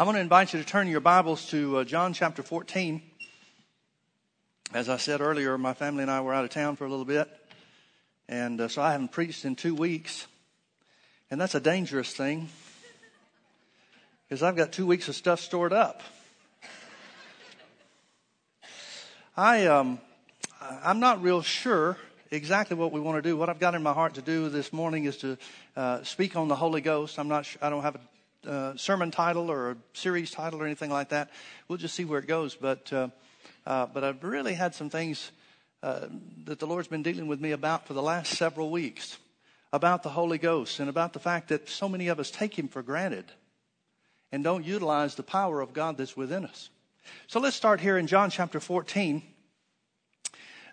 I'm going to invite you to turn your Bibles to uh, John chapter 14. As I said earlier, my family and I were out of town for a little bit, and uh, so I haven't preached in two weeks. And that's a dangerous thing because I've got two weeks of stuff stored up. I, um, I'm not real sure exactly what we want to do. What I've got in my heart to do this morning is to uh, speak on the Holy Ghost. I'm not. I don't have a uh, sermon title or a series title or anything like that. We'll just see where it goes. But uh, uh but I've really had some things uh, that the Lord's been dealing with me about for the last several weeks about the Holy Ghost and about the fact that so many of us take Him for granted and don't utilize the power of God that's within us. So let's start here in John chapter 14.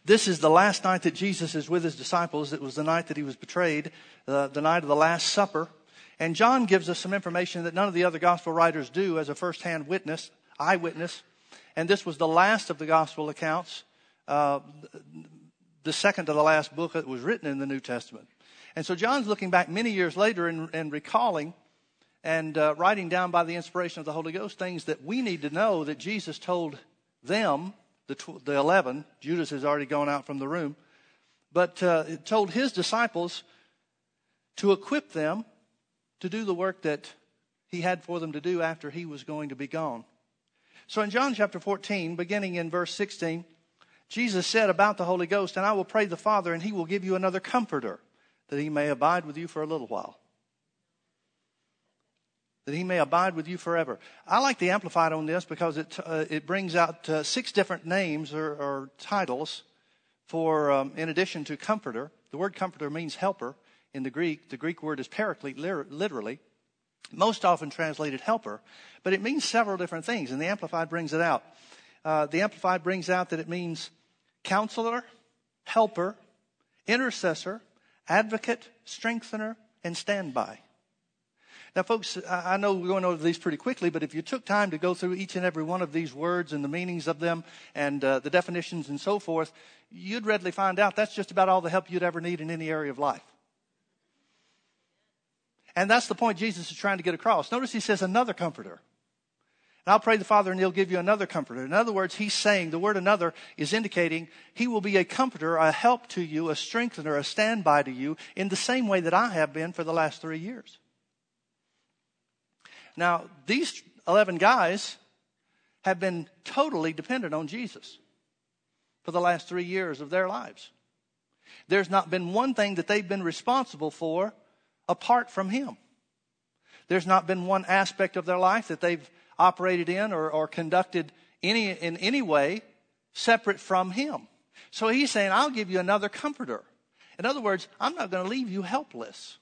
This is the last night that Jesus is with his disciples. It was the night that he was betrayed, uh, the night of the Last Supper. And John gives us some information that none of the other gospel writers do as a first-hand witness, eyewitness. And this was the last of the gospel accounts, uh, the second to the last book that was written in the New Testament. And so John's looking back many years later and, and recalling and uh, writing down by the inspiration of the Holy Ghost things that we need to know that Jesus told them, the, tw- the 11. Judas has already gone out from the room. But uh, told his disciples to equip them to do the work that he had for them to do after he was going to be gone. So in John chapter 14, beginning in verse 16, Jesus said about the Holy Ghost, And I will pray the Father, and he will give you another comforter, that he may abide with you for a little while that he may abide with you forever. I like the Amplified on this because it, uh, it brings out uh, six different names or, or titles for, um, in addition to comforter. The word comforter means helper in the Greek. The Greek word is paraclete, literally. Most often translated helper, but it means several different things, and the Amplified brings it out. Uh, the Amplified brings out that it means counselor, helper, intercessor, advocate, strengthener, and standby. Now, folks, I know we're going over these pretty quickly, but if you took time to go through each and every one of these words and the meanings of them and uh, the definitions and so forth, you'd readily find out that's just about all the help you'd ever need in any area of life. And that's the point Jesus is trying to get across. Notice he says another comforter. And I'll pray the Father and he'll give you another comforter. In other words, he's saying the word another is indicating he will be a comforter, a help to you, a strengthener, a standby to you in the same way that I have been for the last three years. Now, these 11 guys have been totally dependent on Jesus for the last three years of their lives. There's not been one thing that they've been responsible for apart from Him. There's not been one aspect of their life that they've operated in or, or conducted any, in any way separate from Him. So He's saying, I'll give you another comforter. In other words, I'm not going to leave you helpless.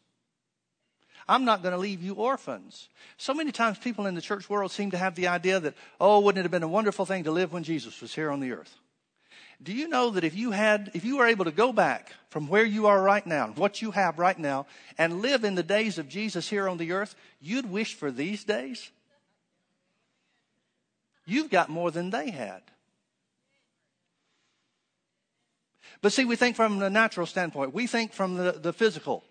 I'm not going to leave you orphans. So many times people in the church world seem to have the idea that, oh, wouldn't it have been a wonderful thing to live when Jesus was here on the earth? Do you know that if you had, if you were able to go back from where you are right now, what you have right now, and live in the days of Jesus here on the earth, you'd wish for these days? You've got more than they had. But see, we think from the natural standpoint. We think from the, the physical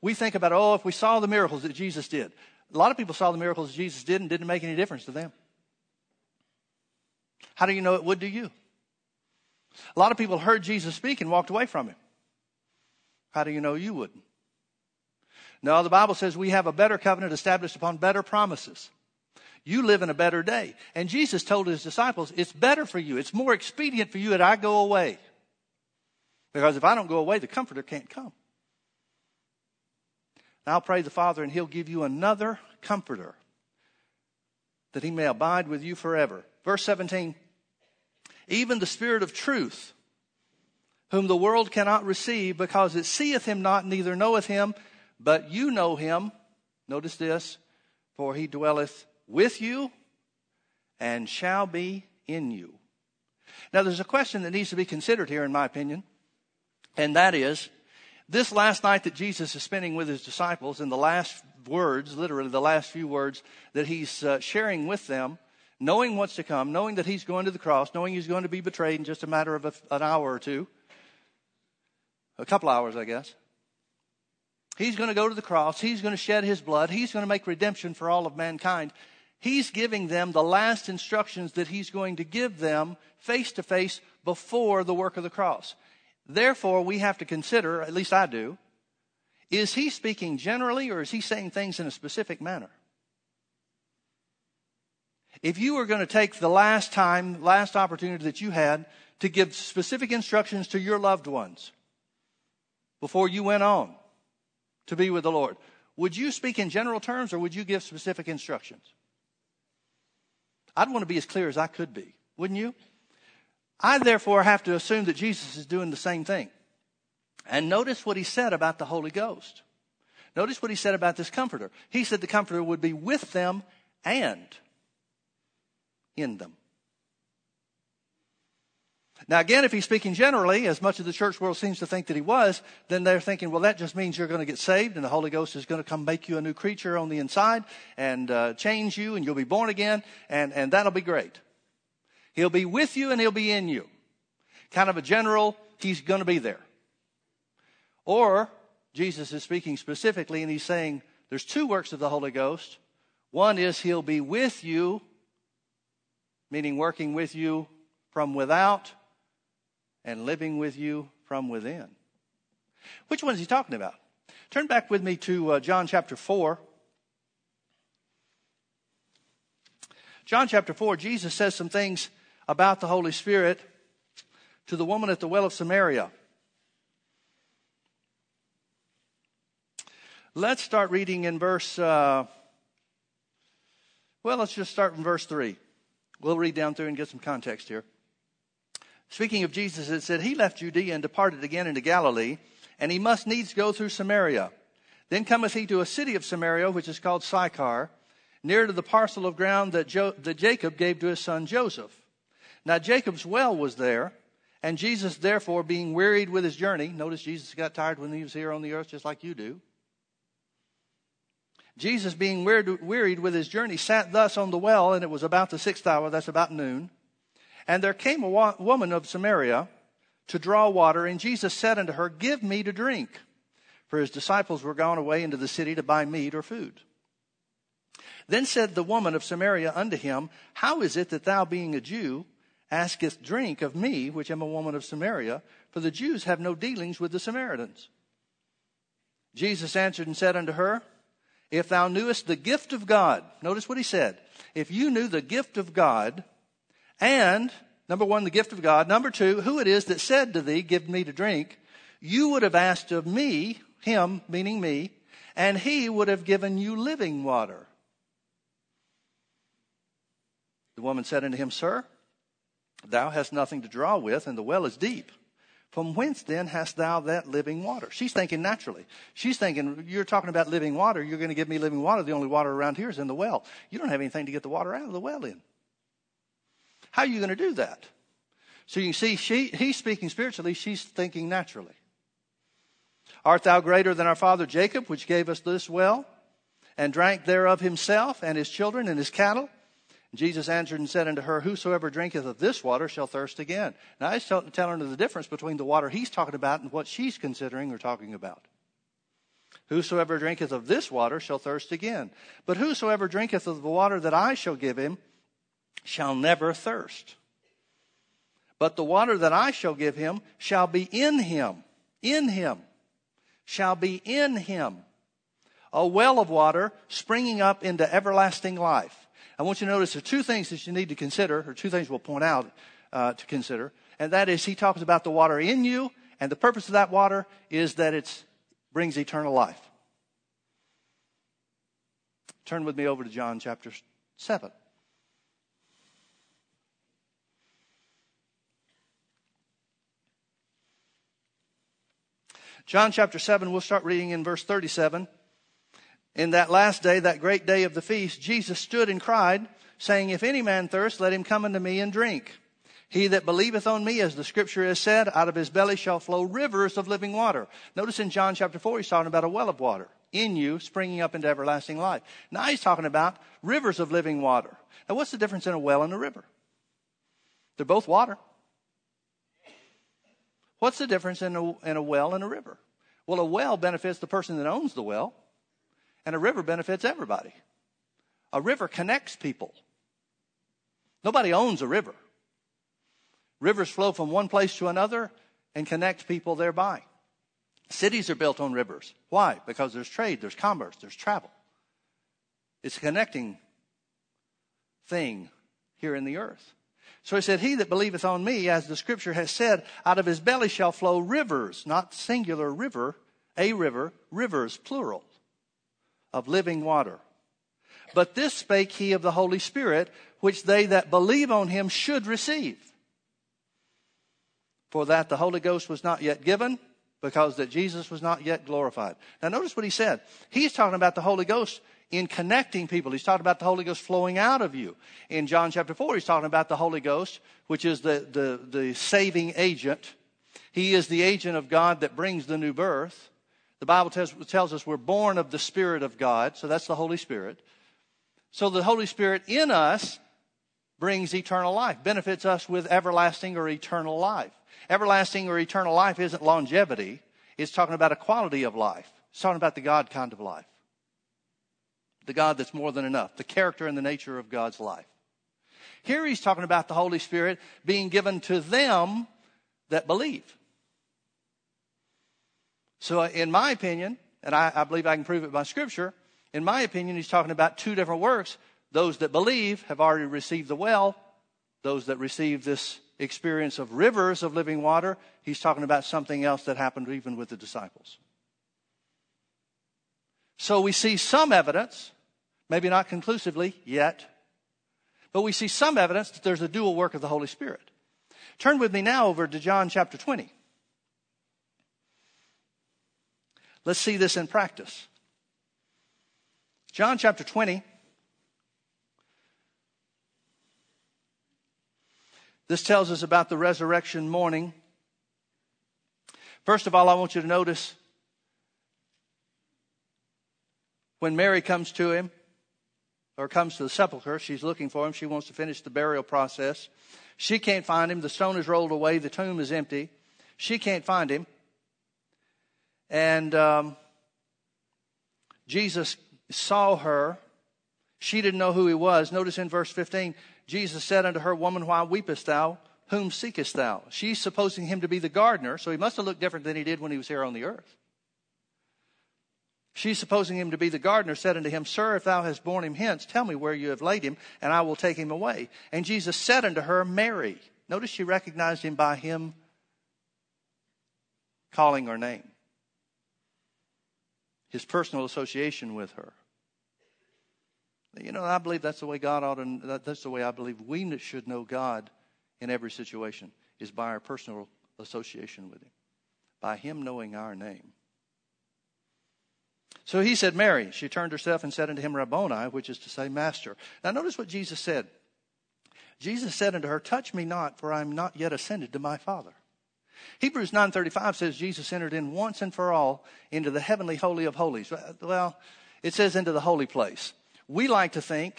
we think about, oh, if we saw the miracles that Jesus did. A lot of people saw the miracles Jesus did and didn't make any difference to them. How do you know it would to you? A lot of people heard Jesus speak and walked away from him. How do you know you wouldn't? No, the Bible says we have a better covenant established upon better promises. You live in a better day. And Jesus told his disciples, it's better for you. It's more expedient for you that I go away. Because if I don't go away, the comforter can't come. I'll pray the Father, and He'll give you another comforter that He may abide with you forever. Verse 17 Even the Spirit of truth, whom the world cannot receive because it seeth Him not, neither knoweth Him, but you know Him. Notice this, for He dwelleth with you and shall be in you. Now, there's a question that needs to be considered here, in my opinion, and that is this last night that Jesus is spending with his disciples, in the last words, literally the last few words that he's uh, sharing with them, knowing what's to come, knowing that he's going to the cross, knowing he's going to be betrayed in just a matter of a, an hour or two, a couple hours, I guess. He's going to go to the cross. He's going to shed his blood. He's going to make redemption for all of mankind. He's giving them the last instructions that he's going to give them face to face before the work of the cross. Therefore, we have to consider, at least I do, is he speaking generally or is he saying things in a specific manner? If you were going to take the last time, last opportunity that you had to give specific instructions to your loved ones before you went on to be with the Lord, would you speak in general terms or would you give specific instructions? I'd want to be as clear as I could be, wouldn't you? I therefore have to assume that Jesus is doing the same thing. And notice what he said about the Holy Ghost. Notice what he said about this comforter. He said the comforter would be with them and in them. Now, again, if he's speaking generally, as much of the church world seems to think that he was, then they're thinking, well, that just means you're going to get saved and the Holy Ghost is going to come make you a new creature on the inside and uh, change you and you'll be born again and, and that'll be great. He'll be with you and he'll be in you. Kind of a general, he's going to be there. Or Jesus is speaking specifically and he's saying there's two works of the Holy Ghost. One is he'll be with you, meaning working with you from without and living with you from within. Which one is he talking about? Turn back with me to uh, John chapter 4. John chapter 4, Jesus says some things about the Holy Spirit to the woman at the well of Samaria. Let's start reading in verse, uh, well, let's just start in verse 3. We'll read down through and get some context here. Speaking of Jesus, it said, He left Judea and departed again into Galilee, and he must needs go through Samaria. Then cometh he to a city of Samaria, which is called Sychar, near to the parcel of ground that, jo- that Jacob gave to his son Joseph. Now Jacob's well was there, and Jesus, therefore, being wearied with his journey, notice Jesus got tired when he was here on the earth, just like you do. Jesus, being wearied with his journey, sat thus on the well, and it was about the sixth hour, that's about noon. And there came a woman of Samaria to draw water, and Jesus said unto her, Give me to drink. For his disciples were gone away into the city to buy meat or food. Then said the woman of Samaria unto him, How is it that thou, being a Jew, askest drink of me, which am a woman of Samaria? For the Jews have no dealings with the Samaritans. Jesus answered and said unto her, If thou knewest the gift of God, notice what he said. If you knew the gift of God, and number one, the gift of God, number two, who it is that said to thee, Give me to drink, you would have asked of me, him, meaning me, and he would have given you living water. The woman said unto him, Sir, Thou hast nothing to draw with, and the well is deep. From whence then hast thou that living water? She's thinking naturally. She's thinking, You're talking about living water. You're going to give me living water. The only water around here is in the well. You don't have anything to get the water out of the well in. How are you going to do that? So you can see, she, he's speaking spiritually, she's thinking naturally. Art thou greater than our father Jacob, which gave us this well, and drank thereof himself, and his children, and his cattle? Jesus answered and said unto her, Whosoever drinketh of this water shall thirst again. Now I he's telling her the difference between the water he's talking about and what she's considering or talking about. Whosoever drinketh of this water shall thirst again. But whosoever drinketh of the water that I shall give him shall never thirst. But the water that I shall give him shall be in him, in him, shall be in him. A well of water springing up into everlasting life. I want you to notice there are two things that you need to consider, or two things we'll point out uh, to consider. And that is, he talks about the water in you, and the purpose of that water is that it brings eternal life. Turn with me over to John chapter 7. John chapter 7, we'll start reading in verse 37. In that last day, that great day of the feast, Jesus stood and cried, saying, If any man thirst, let him come unto me and drink. He that believeth on me, as the scripture has said, out of his belly shall flow rivers of living water. Notice in John chapter 4, he's talking about a well of water in you, springing up into everlasting life. Now he's talking about rivers of living water. Now, what's the difference in a well and a river? They're both water. What's the difference in a, in a well and a river? Well, a well benefits the person that owns the well, and a river benefits everybody. A river connects people. Nobody owns a river. Rivers flow from one place to another and connect people thereby. Cities are built on rivers. Why? Because there's trade, there's commerce, there's travel. It's a connecting thing here in the earth. So he said, He that believeth on me, as the scripture has said, out of his belly shall flow rivers, not singular river, a river, rivers, plural, of living water. But this spake he of the Holy Spirit, which they that believe on him should receive. For that the Holy Ghost was not yet given, because that Jesus was not yet glorified. Now notice what he said. He's talking about the Holy Ghost in connecting people. He's talking about the Holy Ghost flowing out of you. In John chapter 4, he's talking about the Holy Ghost, which is the, the, the saving agent. He is the agent of God that brings the new birth. The Bible tells, tells us we're born of the Spirit of God, so that's the Holy Spirit. So the Holy Spirit in us brings eternal life, benefits us with everlasting or eternal life. Everlasting or eternal life isn't longevity, it's talking about a quality of life. It's talking about the God kind of life. The God that's more than enough, the character and the nature of God's life. Here he's talking about the Holy Spirit being given to them that believe. So, uh, in my opinion, and I, I, believe I can prove it by Scripture, in my opinion, he's talking about two different works. Those that believe have already received the well, those that receive this experience of rivers of living water, he's talking about something else that happened even with the disciples. So we see some evidence, maybe not conclusively yet, but we see some evidence that there's a dual work of the Holy Spirit. Turn with me now over to John chapter 20. Let's see this in practice. John chapter 20. This tells us about the resurrection morning. First of all, I want you to notice when Mary comes to him, or comes to the sepulchre, she's looking for him. She wants to finish the burial process. She can't find him. The stone is rolled away. The tomb is empty. She can't find him. And um, Jesus saw her. She didn't know who he was. Notice in verse 15, Jesus said unto her, Woman, why weepest thou? Whom seekest thou? She's supposing him to be the gardener, so he must have looked different than he did when he was here on the earth. She, supposing him to be the gardener, said unto him, Sir, if thou hast borne him hence, tell me where you have laid him, and I will take him away. And Jesus said unto her, Mary. Notice she recognized him by him calling her name, his personal association with her. You know, I believe that's the way God ought to, that's the way I believe we should know God in every situation, is by our personal association with him, by him knowing our name. So he said, Mary. She turned herself and said unto him, Rabboni, which is to say, Master. Now notice what Jesus said. Jesus said unto her, Touch me not, for I am not yet ascended to my Father. Hebrews 9.35 says Jesus entered in once and for all into the heavenly holy of holies. Well, it says into the holy place. We like to think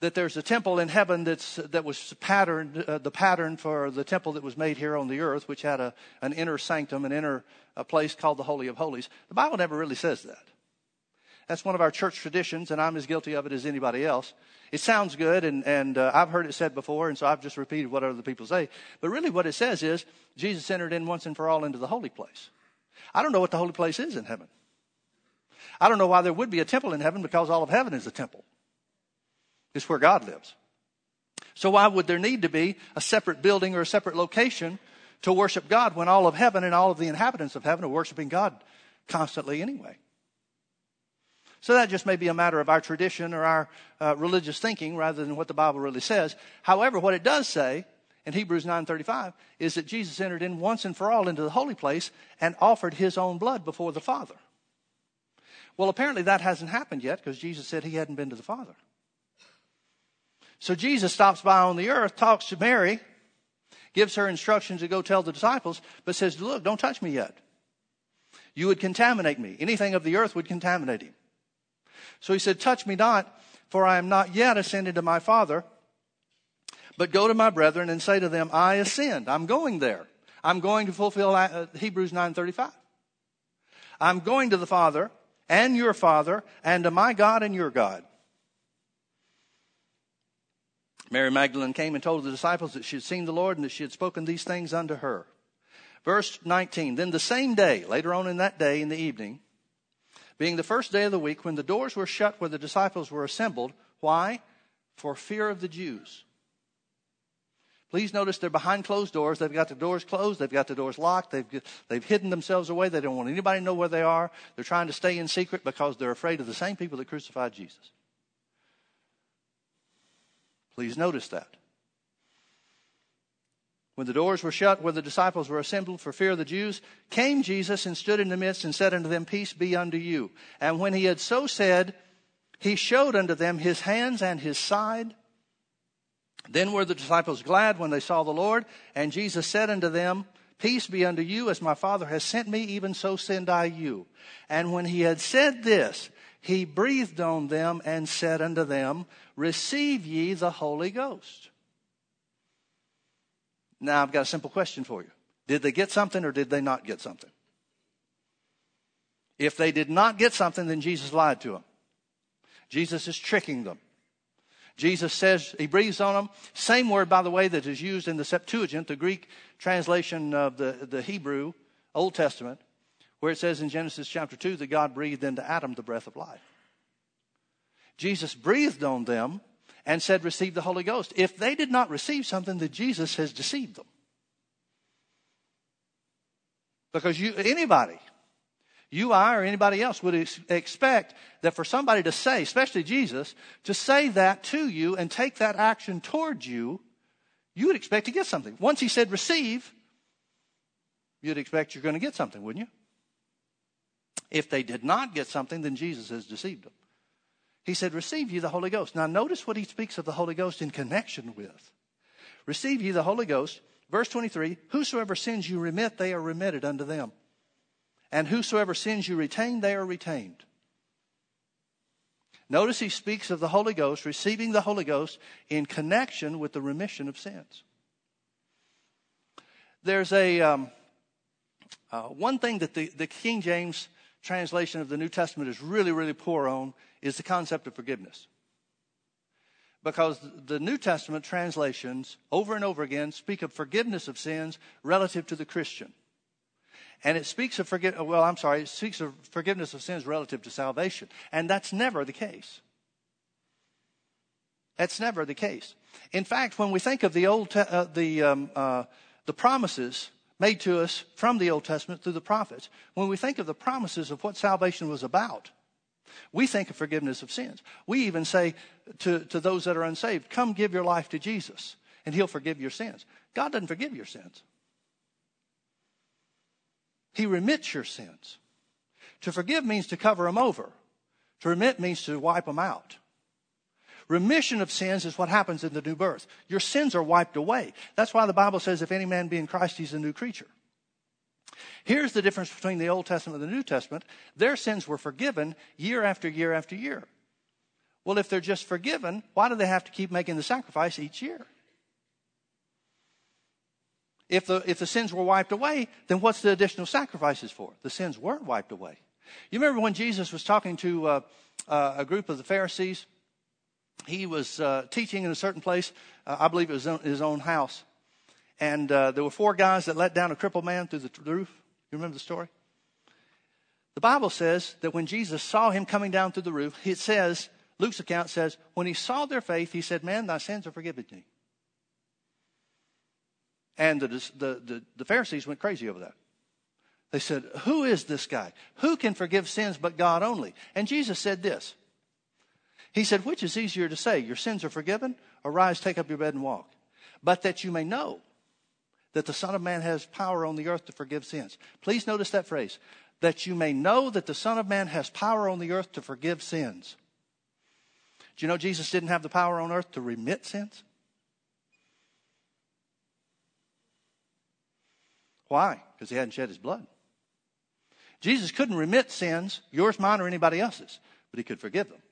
that there's a temple in heaven that's, that was patterned, uh, the pattern for the temple that was made here on the earth, which had a, an inner sanctum, an inner a place called the Holy of Holies. The Bible never really says that. That's one of our church traditions, and I'm as guilty of it as anybody else. It sounds good, and, and uh, I've heard it said before, and so I've just repeated what other people say. But really, what it says is Jesus entered in once and for all into the holy place. I don't know what the holy place is in heaven. I don't know why there would be a temple in heaven because all of heaven is a temple. It's where God lives. So why would there need to be a separate building or a separate location to worship God when all of heaven and all of the inhabitants of heaven are worshiping God constantly anyway? So that just may be a matter of our tradition or our uh, religious thinking rather than what the Bible really says. However, what it does say in Hebrews 9:35 is that Jesus entered in once and for all into the holy place and offered his own blood before the Father. Well, apparently that hasn't happened yet because Jesus said he hadn't been to the Father. So Jesus stops by on the earth, talks to Mary, gives her instructions to go tell the disciples, but says, Look, don't touch me yet. You would contaminate me. Anything of the earth would contaminate him. So he said, Touch me not, for I am not yet ascended to my Father, but go to my brethren and say to them, I ascend. I'm going there. I'm going to fulfill uh, Hebrews 9:35. I'm going to the Father and your Father and to my God and your God. Mary Magdalene came and told the disciples that she had seen the Lord and that she had spoken these things unto her. Verse 19 Then the same day, later on in that day in the evening, being the first day of the week, when the doors were shut where the disciples were assembled, why? For fear of the Jews. Please notice they're behind closed doors. They've got the doors closed. They've got the doors locked. They've, they've hidden themselves away. They don't want anybody to know where they are. They're trying to stay in secret because they're afraid of the same people that crucified Jesus. Please notice that. When the doors were shut where the disciples were assembled for fear of the Jews, came Jesus and stood in the midst and said unto them, Peace be unto you. And when he had so said, he showed unto them his hands and his side. Then were the disciples glad when they saw the Lord. And Jesus said unto them, Peace be unto you, as my Father has sent me, even so send I you. And when he had said this, he breathed on them and said unto them, Receive ye the Holy Ghost. Now, I've got a simple question for you. Did they get something or did they not get something? If they did not get something, then Jesus lied to them. Jesus is tricking them. Jesus says, he breathes on them. Same word, by the way, that is used in the Septuagint, the Greek translation of the, the Hebrew Old Testament, where it says in Genesis chapter 2 that God breathed into Adam the breath of life. Jesus breathed on them and said, Receive the Holy Ghost. If they did not receive something, then Jesus has deceived them. Because you, anybody, you, I, or anybody else would ex- expect that for somebody to say, especially Jesus, to say that to you and take that action towards you, you would expect to get something. Once he said receive, you'd expect you're going to get something, wouldn't you? If they did not get something, then Jesus has deceived them. He said, Receive ye the Holy Ghost. Now, notice what he speaks of the Holy Ghost in connection with. Receive ye the Holy Ghost. Verse 23 Whosoever sins you remit, they are remitted unto them. And whosoever sins you retain, they are retained. Notice he speaks of the Holy Ghost, receiving the Holy Ghost in connection with the remission of sins. There's a um, uh, one thing that the, the King James translation of the New Testament is really, really poor on is the concept of forgiveness. Because the New Testament translations over and over again speak of forgiveness of sins relative to the Christian. And it speaks of forgive, well, I'm sorry, it speaks of forgiveness of sins relative to salvation. And that's never the case. That's never the case. In fact, when we think of the old, uh, the, um, uh, the promises made to us from the Old Testament through the prophets, when we think of the promises of what salvation was about, we think of forgiveness of sins. We even say to, to those that are unsaved, come give your life to Jesus and he'll forgive your sins. God doesn't forgive your sins. He remits your sins. To forgive means to cover them over. To remit means to wipe them out. Remission of sins is what happens in the new birth. Your sins are wiped away. That's why the Bible says, if any man be in Christ, he's a new creature. Here's the difference between the Old Testament and the New Testament. Their sins were forgiven year after year after year. Well, if they're just forgiven, why do they have to keep making the sacrifice each year? If the, if the sins were wiped away, then what's the additional sacrifices for? The sins weren't wiped away. You remember when Jesus was talking to uh, uh, a group of the Pharisees? he was uh, teaching in a certain place. Uh, I believe it was his own house. And uh, there were four guys that let down a crippled man through the roof. You remember the story? The Bible says that when Jesus saw him coming down through the roof, it says, Luke's account says, when he saw their faith, he said, Man, thy sins are forgiven thee. And the, the, the, the Pharisees went crazy over that. They said, Who is this guy? Who can forgive sins but God only? And Jesus said this he said, Which is easier to say, Your sins are forgiven, or rise, take up your bed, and walk? But that you may know that the Son of Man has power on the earth to forgive sins. Please notice that phrase. That you may know that the Son of Man has power on the earth to forgive sins. Do you know Jesus didn't have the power on earth to remit sins? Why? Because he hadn't shed his blood. Jesus couldn't remit sins, yours, mine, or anybody else's, but he could forgive them.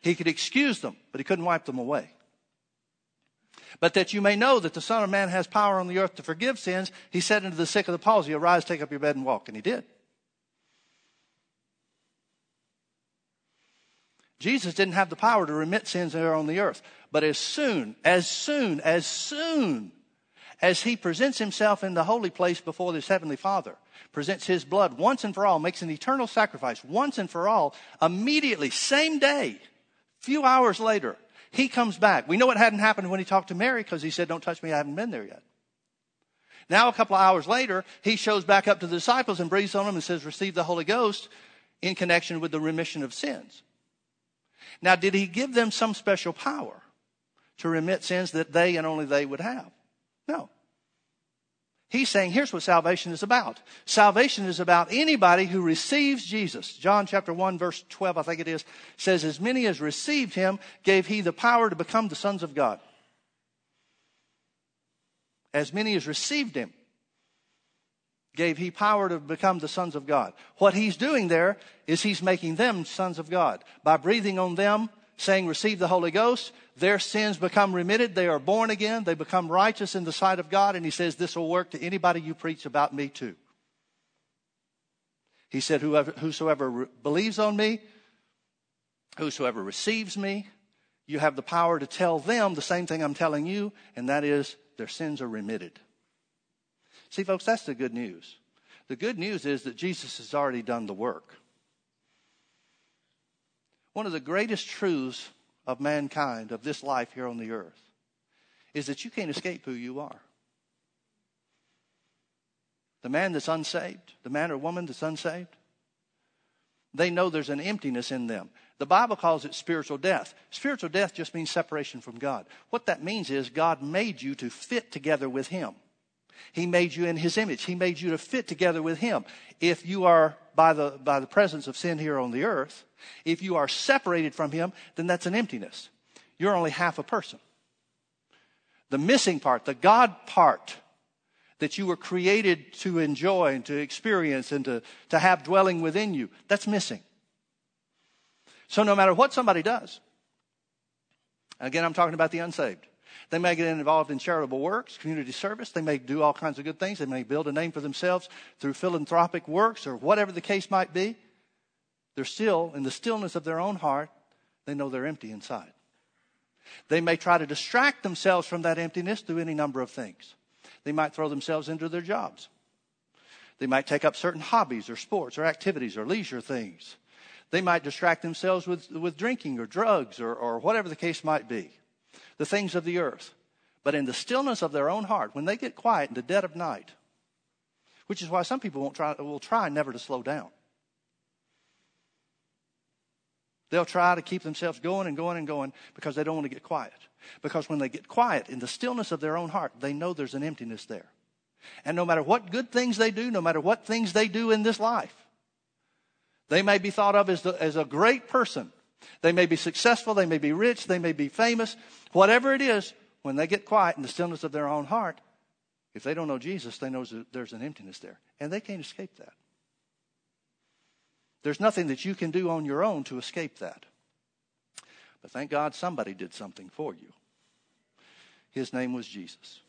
He could excuse them, but he couldn't wipe them away. But that you may know that the Son of Man has power on the earth to forgive sins, he said unto the sick of the palsy, Arise, take up your bed, and walk. And he did. Jesus didn't have the power to remit sins here on the earth. But as soon, as soon, as soon as he presents himself in the holy place before his heavenly Father, presents his blood once and for all, makes an eternal sacrifice once and for all, immediately, same day, few hours later, he comes back. We know it hadn't happened when he talked to Mary because he said, Don't touch me, I haven't been there yet. Now, a couple of hours later, he shows back up to the disciples and breathes on them and says, Receive the Holy Ghost in connection with the remission of sins. Now, did he give them some special power to remit sins that they and only they would have? No. He's saying, here's what salvation is about. Salvation is about anybody who receives Jesus. John chapter 1 verse 12, I think it is, says, as many as received him gave he the power to become the sons of God. As many as received him gave he power to become the sons of God. What he's doing there is he's making them sons of God. By breathing on them, saying, receive the Holy Ghost, their sins become remitted. They are born again. They become righteous in the sight of God. And he says, this will work to anybody you preach about me too. He said, whoever, whosoever re- believes on me, whosoever receives me, you have the power to tell them the same thing I'm telling you, and that is their sins are remitted. See, folks, that's the good news. The good news is that Jesus has already done the work. One of the greatest truths of mankind, of this life here on the earth, is that you can't escape who you are. The man that's unsaved, the man or woman that's unsaved, they know there's an emptiness in them. The Bible calls it spiritual death. Spiritual death just means separation from God. What that means is God made you to fit together with Him. He made you in His image. He made you to fit together with Him. If you are, by the, by the presence of sin here on the earth, if you are separated from Him, then that's an emptiness. You're only half a person. The missing part, the God part, that you were created to enjoy and to experience and to, to have dwelling within you, that's missing. So no matter what somebody does, again, I'm talking about the unsaved. They may get involved in charitable works, community service. They may do all kinds of good things. They may build a name for themselves through philanthropic works or whatever the case might be. They're still, in the stillness of their own heart, they know they're empty inside. They may try to distract themselves from that emptiness through any number of things. They might throw themselves into their jobs. They might take up certain hobbies or sports or activities or leisure things. They might distract themselves with, with drinking or drugs or, or whatever the case might be the things of the earth. But in the stillness of their own heart, when they get quiet in the dead of night, which is why some people won't try, will try never to slow down. They'll try to keep themselves going and going and going because they don't want to get quiet. Because when they get quiet in the stillness of their own heart, they know there's an emptiness there. And no matter what good things they do, no matter what things they do in this life, they may be thought of as, the, as a great person they may be successful, they may be rich, they may be famous, whatever it is, when they get quiet in the stillness of their own heart, if they don't know Jesus, they know there's an emptiness there. And they can't escape that. There's nothing that you can do on your own to escape that. But thank God somebody did something for you. His name was Jesus.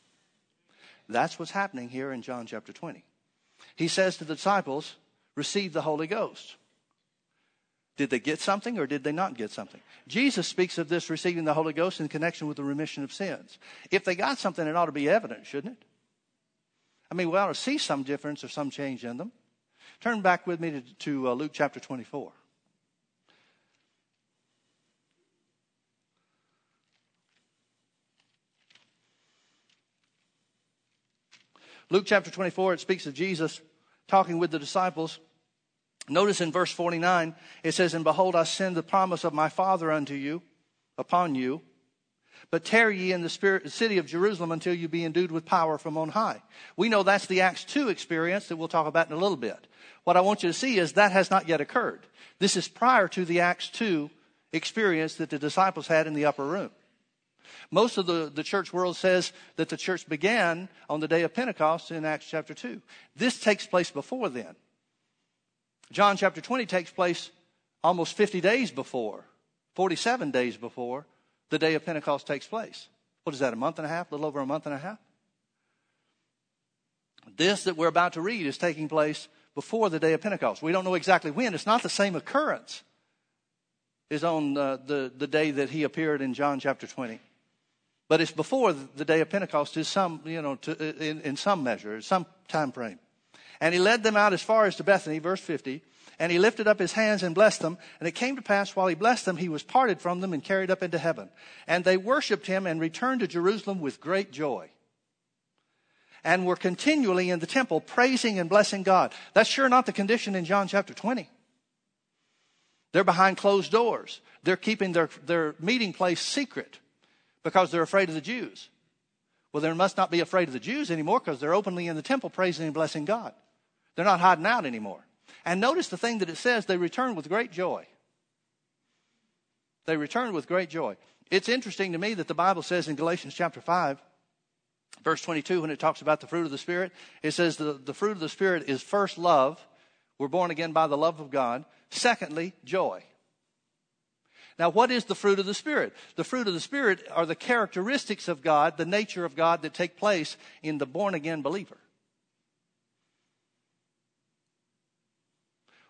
That's what's happening here in John chapter 20. He says to the disciples, Receive the Holy Ghost. Did they get something or did they not get something? Jesus speaks of this receiving the Holy Ghost in connection with the remission of sins. If they got something, it ought to be evident, shouldn't it? I mean, we ought to see some difference or some change in them. Turn back with me to, to uh, Luke chapter 24. Luke chapter 24, it speaks of Jesus talking with the disciples Notice in verse 49, it says, And behold, I send the promise of my Father unto you, upon you. But tarry ye in the spirit, city of Jerusalem until you be endued with power from on high. We know that's the Acts 2 experience that we'll talk about in a little bit. What I want you to see is that has not yet occurred. This is prior to the Acts 2 experience that the disciples had in the upper room. Most of the, the church world says that the church began on the day of Pentecost in Acts chapter 2. This takes place before then. John chapter 20 takes place almost 50 days before, 47 days before the day of Pentecost takes place. What is that, a month and a half? A little over a month and a half? This that we're about to read is taking place before the day of Pentecost. We don't know exactly when. It's not the same occurrence. is on uh, the, the day that he appeared in John chapter 20. But it's before the day of Pentecost is some, you know, to, in, in some measure, some time frame. And he led them out as far as to Bethany, verse 50. And he lifted up his hands and blessed them. And it came to pass while he blessed them, he was parted from them and carried up into heaven. And they worshiped him and returned to Jerusalem with great joy. And were continually in the temple praising and blessing God. That's sure not the condition in John chapter 20. They're behind closed doors. They're keeping their, their meeting place secret because they're afraid of the Jews. Well, they must not be afraid of the Jews anymore because they're openly in the temple praising and blessing God. They're not hiding out anymore. And notice the thing that it says they return with great joy. They return with great joy. It's interesting to me that the Bible says in Galatians chapter 5, verse 22, when it talks about the fruit of the Spirit, it says the, the fruit of the Spirit is first love. We're born again by the love of God. Secondly, joy. Now, what is the fruit of the Spirit? The fruit of the Spirit are the characteristics of God, the nature of God that take place in the born again believer.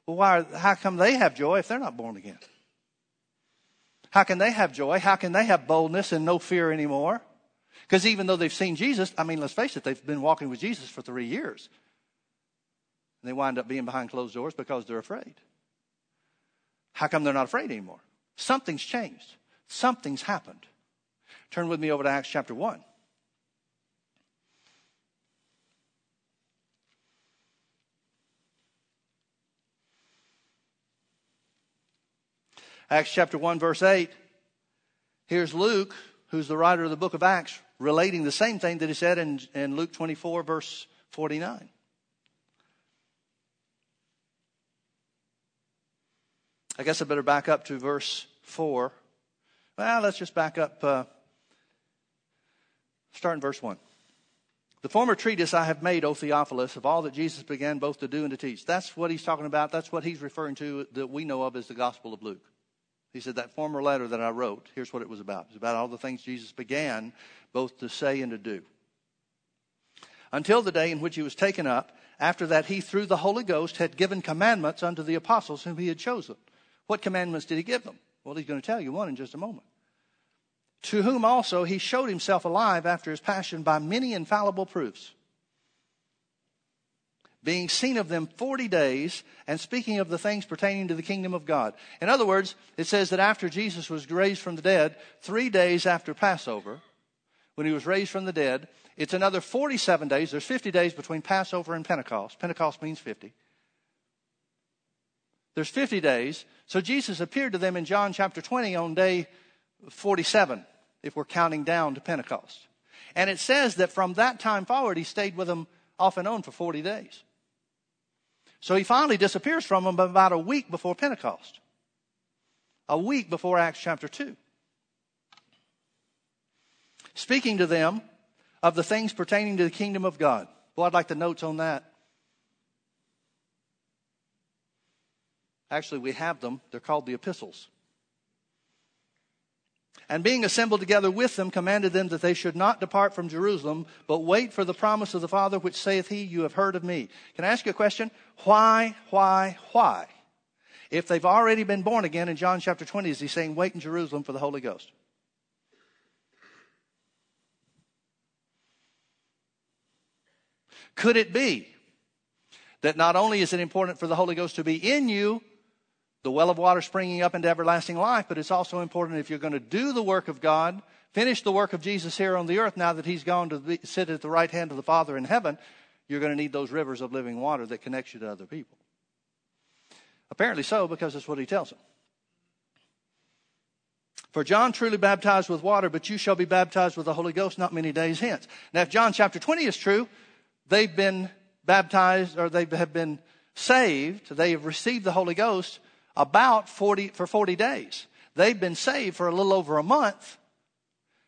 Well, why, how come they have joy if they're not born again? How can they have joy? How can they have boldness and no fear anymore? Because even though they've seen Jesus, I mean, let's face it, they've been walking with Jesus for three years. And they wind up being behind closed doors because they're afraid. How come they're not afraid anymore? Something's changed. Something's happened. Turn with me over to Acts chapter 1. Acts chapter 1, verse 8. Here's Luke, who's the writer of the book of Acts, relating the same thing that he said in, in Luke 24, verse 49. I guess I better back up to verse 4. Well, let's just back up. Uh, start in verse 1. The former treatise I have made, O Theophilus, of all that Jesus began both to do and to teach. That's what he's talking about. That's what he's referring to that we know of as the Gospel of Luke. He said, That former letter that I wrote, here's what it was about. It's about all the things Jesus began both to say and to do. Until the day in which he was taken up, after that he, through the Holy Ghost, had given commandments unto the apostles whom he had chosen. What commandments did he give them? Well, he's going to tell you one in just a moment. To whom also he showed himself alive after his passion by many infallible proofs, being seen of them 40 days and speaking of the things pertaining to the kingdom of God. In other words, it says that after Jesus was raised from the dead, three days after Passover, when he was raised from the dead, it's another 47 days. There's 50 days between Passover and Pentecost. Pentecost means 50. There's 50 days. So Jesus appeared to them in John chapter 20 on day 47, if we're counting down to Pentecost. And it says that from that time forward, he stayed with them off and on for 40 days. So he finally disappears from them about a week before Pentecost, a week before Acts chapter 2. Speaking to them of the things pertaining to the kingdom of God. Well, I'd like the notes on that. Actually, we have them. They're called the epistles. And being assembled together with them, commanded them that they should not depart from Jerusalem, but wait for the promise of the Father, which saith he, You have heard of me. Can I ask you a question? Why, why, why? If they've already been born again in John chapter 20, is he saying, Wait in Jerusalem for the Holy Ghost? Could it be that not only is it important for the Holy Ghost to be in you, the well of water springing up into everlasting life, but it's also important if you're going to do the work of God, finish the work of Jesus here on the earth now that he's gone to be, sit at the right hand of the Father in heaven, you're going to need those rivers of living water that connects you to other people. Apparently so, because that's what he tells them. For John truly baptized with water, but you shall be baptized with the Holy Ghost not many days hence. Now, if John chapter 20 is true, they've been baptized or they have been saved, they have received the Holy Ghost about 40, for 40 days. They've been saved for a little over a month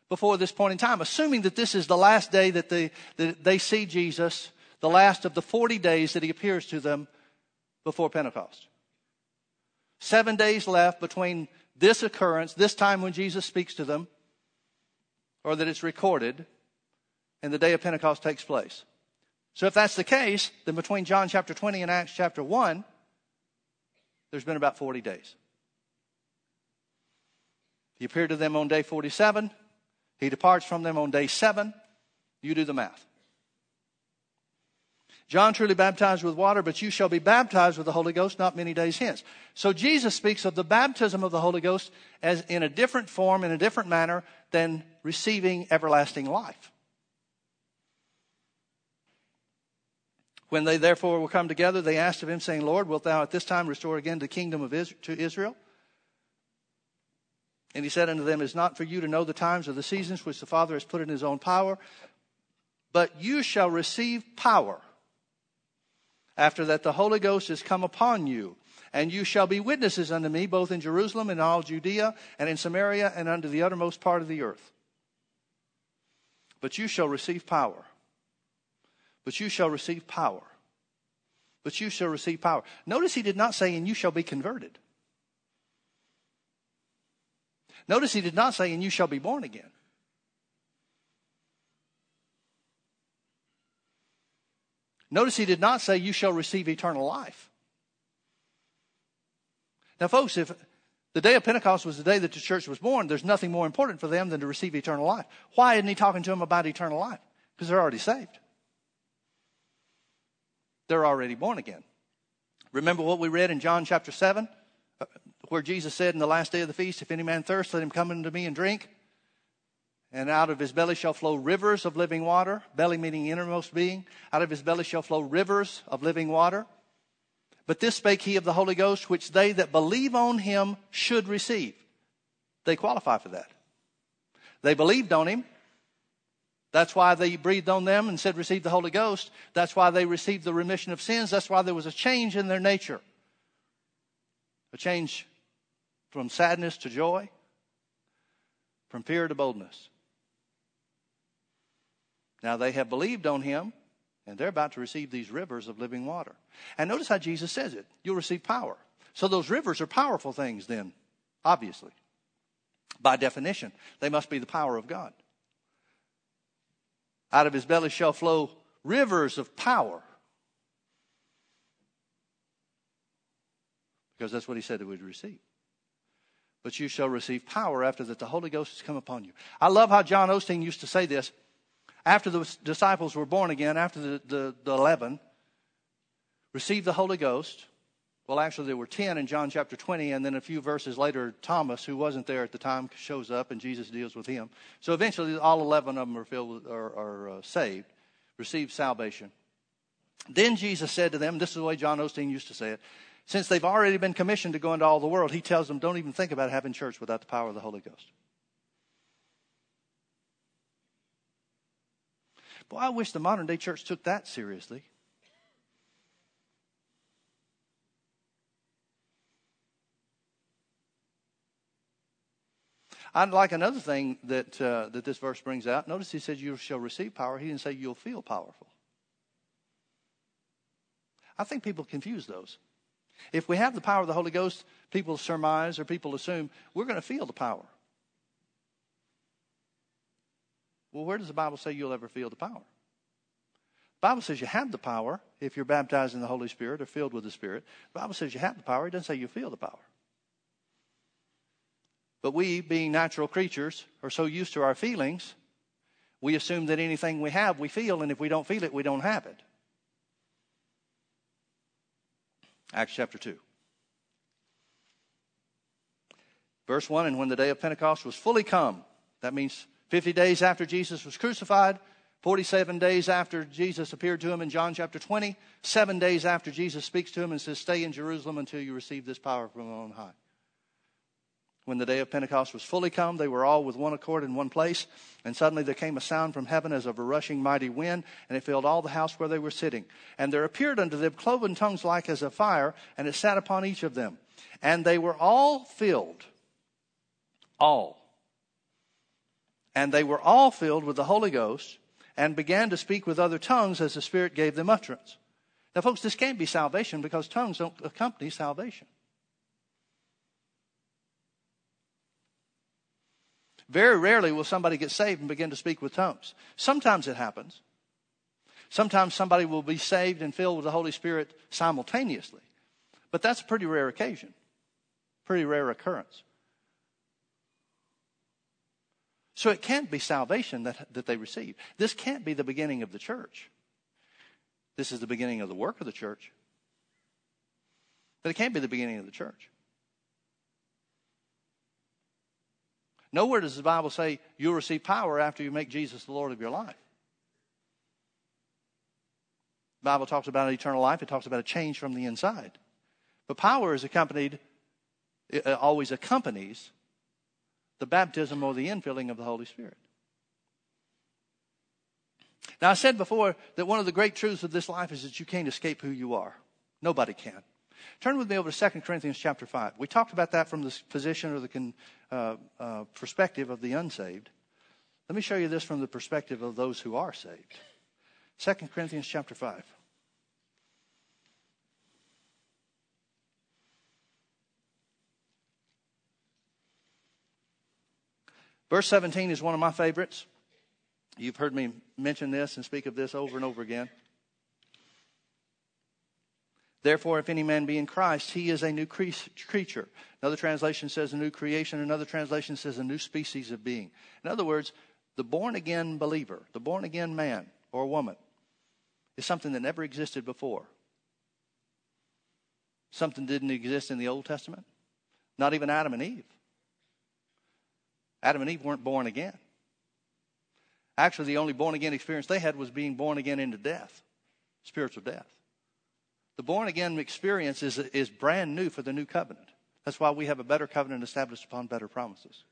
before this point in time, assuming that this is the last day that they, that they see Jesus, the last of the 40 days that he appears to them before Pentecost. Seven days left between this occurrence, this time when Jesus speaks to them, or that it's recorded, and the day of Pentecost takes place. So if that's the case, then between John chapter 20 and Acts chapter 1, there's been about 40 days. He appeared to them on day 47. He departs from them on day 7. You do the math. John truly baptized with water, but you shall be baptized with the Holy Ghost not many days hence. So Jesus speaks of the baptism of the Holy Ghost as in a different form, in a different manner than receiving everlasting life. When they therefore were come together, they asked of him, saying, Lord, wilt thou at this time restore again the kingdom of Israel, to Israel? And he said unto them, It is not for you to know the times or the seasons which the Father has put in his own power, but you shall receive power after that, the Holy Ghost is come upon you, and you shall be witnesses unto me both in Jerusalem and all Judea and in Samaria and unto the uttermost part of the earth. But you shall receive power. But you shall receive power. But you shall receive power. Notice he did not say, and you shall be converted. Notice he did not say, and you shall be born again. Notice he did not say, You shall receive eternal life. Now, folks, if the day of Pentecost was the day that the church was born, there's nothing more important for them than to receive eternal life. Why isn't he talking to them about eternal life? Because they're already saved, they're already born again. Remember what we read in John chapter 7, uh, where Jesus said in the last day of the feast, If any man thirst, let him come unto me and drink. And out of his belly shall flow rivers of living water, belly meaning innermost being. Out of his belly shall flow rivers of living water. But this spake he of the Holy Ghost, which they that believe on him should receive. They qualify for that. They believed on him. That's why they breathed on them and said, Receive the Holy Ghost. That's why they received the remission of sins. That's why there was a change in their nature. A change from sadness to joy, from fear to boldness. Now they have believed on him, and they're about to receive these rivers of living water. And notice how Jesus says it you'll receive power. So those rivers are powerful things, then, obviously. By definition, they must be the power of God. Out of his belly shall flow rivers of power. Because that's what he said that we'd receive. But you shall receive power after that the Holy Ghost has come upon you. I love how John Osteen used to say this after the disciples were born again, after the, the, the 11, received the Holy Ghost. Well, actually, there were 10 in John chapter 20, and then a few verses later, Thomas, who wasn't there at the time, shows up and Jesus deals with him. So eventually, all 11 of them are, filled are, are uh, saved, receive salvation. Then Jesus said to them, this is the way John Osteen used to say it, since they've already been commissioned to go into all the world, he tells them, don't even think about having church without the power of the Holy Ghost. Boy, I wish the modern day church took that seriously. I'd like another thing that, uh, that this verse brings out. Notice he says, You shall receive power. He didn't say you'll feel powerful. I think people confuse those. If we have the power of the Holy Ghost, people surmise or people assume we're going to feel the power. Well, where does the Bible say you'll ever feel the power? The Bible says you have the power if you're baptized in the Holy Spirit or filled with the Spirit. The Bible says you have the power. It doesn't say you feel the power. But we, being natural creatures, are so used to our feelings, we assume that anything we have, we feel, and if we don't feel it, we don't have it. Acts chapter 2. Verse 1 And when the day of Pentecost was fully come, that means 50 days after Jesus was crucified, 47 days after Jesus appeared to him in John chapter 20, seven days after Jesus speaks to him and says, Stay in Jerusalem until you receive this power from on high. When the day of Pentecost was fully come, they were all with one accord in one place, and suddenly there came a sound from heaven as of a rushing mighty wind, and it filled all the house where they were sitting. And there appeared unto them cloven tongues like as of fire, and it sat upon each of them. And they were all filled, all and they were all filled with the Holy Ghost and began to speak with other tongues as the Spirit gave them utterance. Now, folks, this can't be salvation because tongues don't accompany salvation. Very rarely will somebody get saved and begin to speak with tongues. Sometimes it happens. Sometimes somebody will be saved and filled with the Holy Spirit simultaneously. But that's a pretty rare occasion, pretty rare occurrence. So it can't be salvation that, that they receive. This can't be the beginning of the church. This is the beginning of the work of the church. But it can't be the beginning of the church. Nowhere does the Bible say you'll receive power after you make Jesus the Lord of your life. The Bible talks about eternal life, it talks about a change from the inside. But power is accompanied, uh, always accompanies the baptism or the infilling of the Holy Spirit. Now, I said before that one of the great truths of this life is that you can't escape who you are. Nobody can. Turn with me over to 2 Corinthians chapter 5. We talked about that from the position or the uh, uh, perspective of the unsaved. Let me show you this from the perspective of those who are saved. 2 Corinthians chapter 5. Verse 17 is one of my favorites. You've heard me mention this and speak of this over and over again. Therefore, if any man be in Christ, he is a new creature. Another translation says a new creation. Another translation says a new species of being. In other words, the born again believer, the born again man or woman, is something that never existed before. Something didn't exist in the Old Testament. Not even Adam and Eve. Adam and Eve weren't born again. Actually, the only born again experience they had was being born again into death, spiritual death. The born again experience is, is brand new for the new covenant. That's why we have a better covenant established upon better promises.